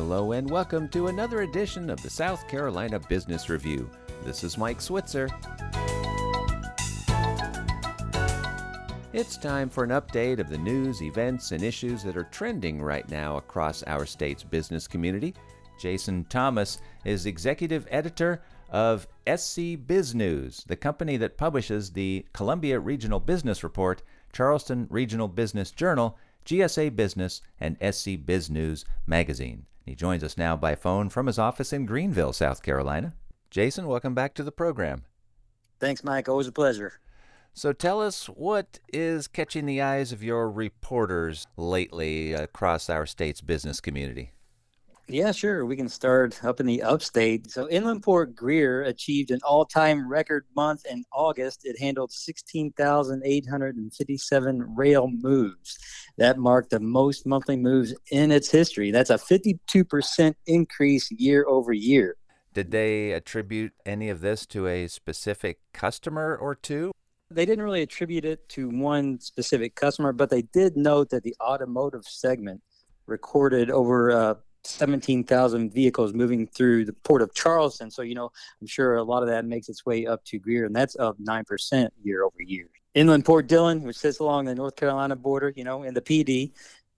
Hello and welcome to another edition of the South Carolina Business Review. This is Mike Switzer. It's time for an update of the news, events, and issues that are trending right now across our state's business community. Jason Thomas is executive editor of SC Biz News, the company that publishes the Columbia Regional Business Report, Charleston Regional Business Journal, GSA Business, and SC Biz News magazine. He joins us now by phone from his office in Greenville, South Carolina. Jason, welcome back to the program. Thanks, Mike. Always a pleasure. So tell us what is catching the eyes of your reporters lately across our state's business community? Yeah, sure. We can start up in the upstate. So, Inland Port Greer achieved an all time record month in August. It handled 16,857 rail moves. That marked the most monthly moves in its history. That's a 52% increase year over year. Did they attribute any of this to a specific customer or two? They didn't really attribute it to one specific customer, but they did note that the automotive segment recorded over uh, 17,000 vehicles moving through the port of Charleston. So, you know, I'm sure a lot of that makes its way up to Greer, and that's up 9% year over year. Inland Port Dillon, which sits along the North Carolina border, you know, in the Pee Dee,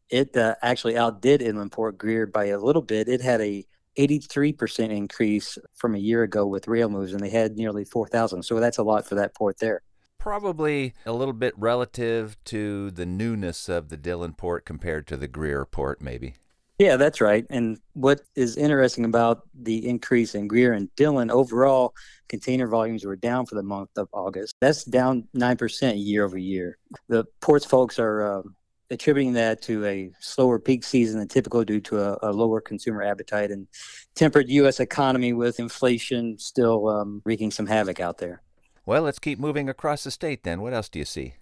it uh, actually outdid Inland Port Greer by a little bit. It had a 83% increase from a year ago with rail moves, and they had nearly 4,000. So that's a lot for that port there. Probably a little bit relative to the newness of the Dillon port compared to the Greer port, maybe. Yeah, that's right. And what is interesting about the increase in Greer and Dillon, overall container volumes were down for the month of August. That's down 9% year over year. The ports folks are uh, attributing that to a slower peak season than typical due to a, a, lower consumer appetite and tempered U.S. economy with inflation still um, wreaking some havoc out there. Well, let's keep moving across the state then. What else do you see?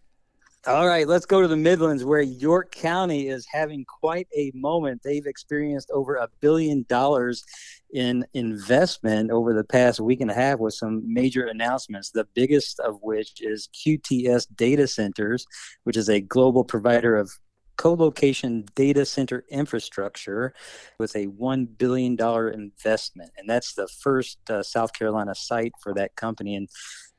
All right, let's go to the Midlands where York County is having quite a moment. They've experienced over a billion dollars in investment over the past week and a half with some major announcements. The biggest of which is QTS Data Centers, which is a global provider of co-location data center infrastructure with a $1 billion investment and that's the first uh, south carolina site for that company and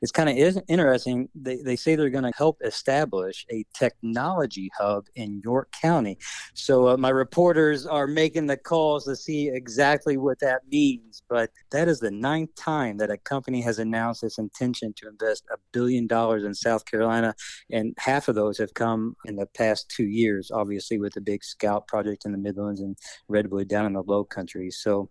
it's kind of interesting. They, they say they're going to help establish a technology hub in York County. So uh, my reporters are making the calls to see exactly what that means. But that is the ninth time that a company has announced its intention to invest a billion dollars in South Carolina. And half of those have come in the past two years, obviously, with the big Scout project in the Midlands and Redwood down in the Low Country. So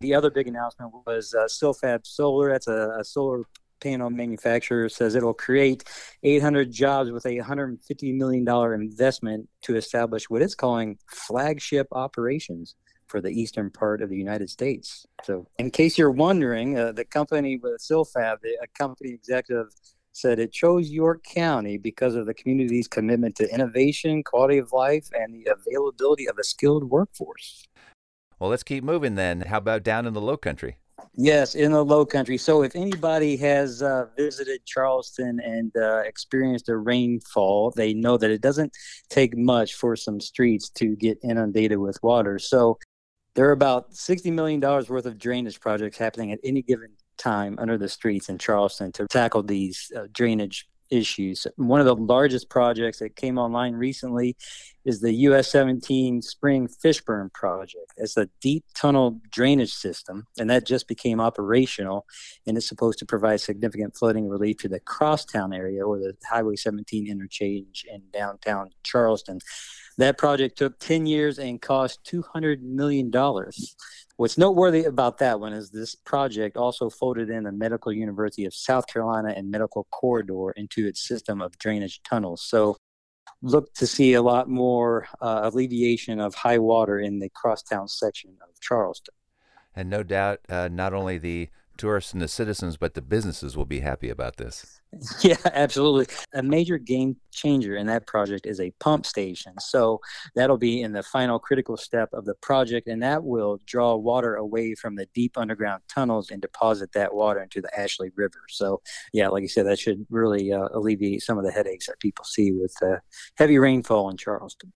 the other big announcement was uh, Silfab Solar. That's a, a solar panel manufacturer says it'll create 800 jobs with a $150 million investment to establish what it's calling flagship operations for the eastern part of the United States. So, in case you're wondering, uh, the company with Silfab, a company executive said it chose York County because of the community's commitment to innovation, quality of life, and the availability of a skilled workforce. Well, let's keep moving then. How about down in the low country? Yes, in the low country. So if anybody has uh, visited Charleston and uh, experienced a rainfall, they know that it doesn't take much for some streets to get inundated with water. So there are about $60 million worth of drainage projects happening at any given time under the streets in Charleston to tackle these uh, drainage issues. One of the largest projects that came online recently is the US 17 Spring Fishburne project. It's a deep tunnel drainage system, and that just became operational, and it's supposed to provide significant flooding relief to the crosstown area or the Highway 17 interchange in downtown Charleston. That project took 10 years and cost $200 million. What's noteworthy about that one is this project also folded in the Medical University of South Carolina and Medical Corridor into its system of drainage tunnels. So look to see a lot more uh, alleviation of high water in the crosstown section of Charleston. And no doubt, uh, not only the tourists and the citizens, but the businesses will be happy about this. Yeah, absolutely. A major game changer in that project is a pump station. So that'll be in the final critical step of the project, and that will draw water away from the deep underground tunnels and deposit that water into the Ashley River. So, yeah, like you said, that should really uh, alleviate some of the headaches that people see with uh, heavy rainfall in Charleston.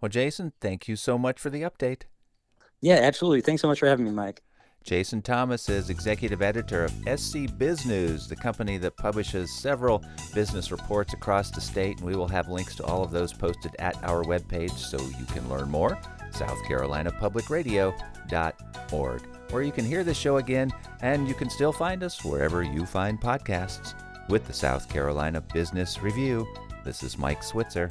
Well, Jason, thank you so much for the update. Yeah, absolutely. Thanks so much for having me, Mike. Jason Thomas is executive editor of SC Biz News, the company that publishes several business reports across the state, and we will have links to all of those posted at our webpage so you can learn more. SouthCarolinaPublicRadio.org, where you can hear the show again, and you can still find us wherever you find podcasts. With the South Carolina Business Review, this is Mike Switzer.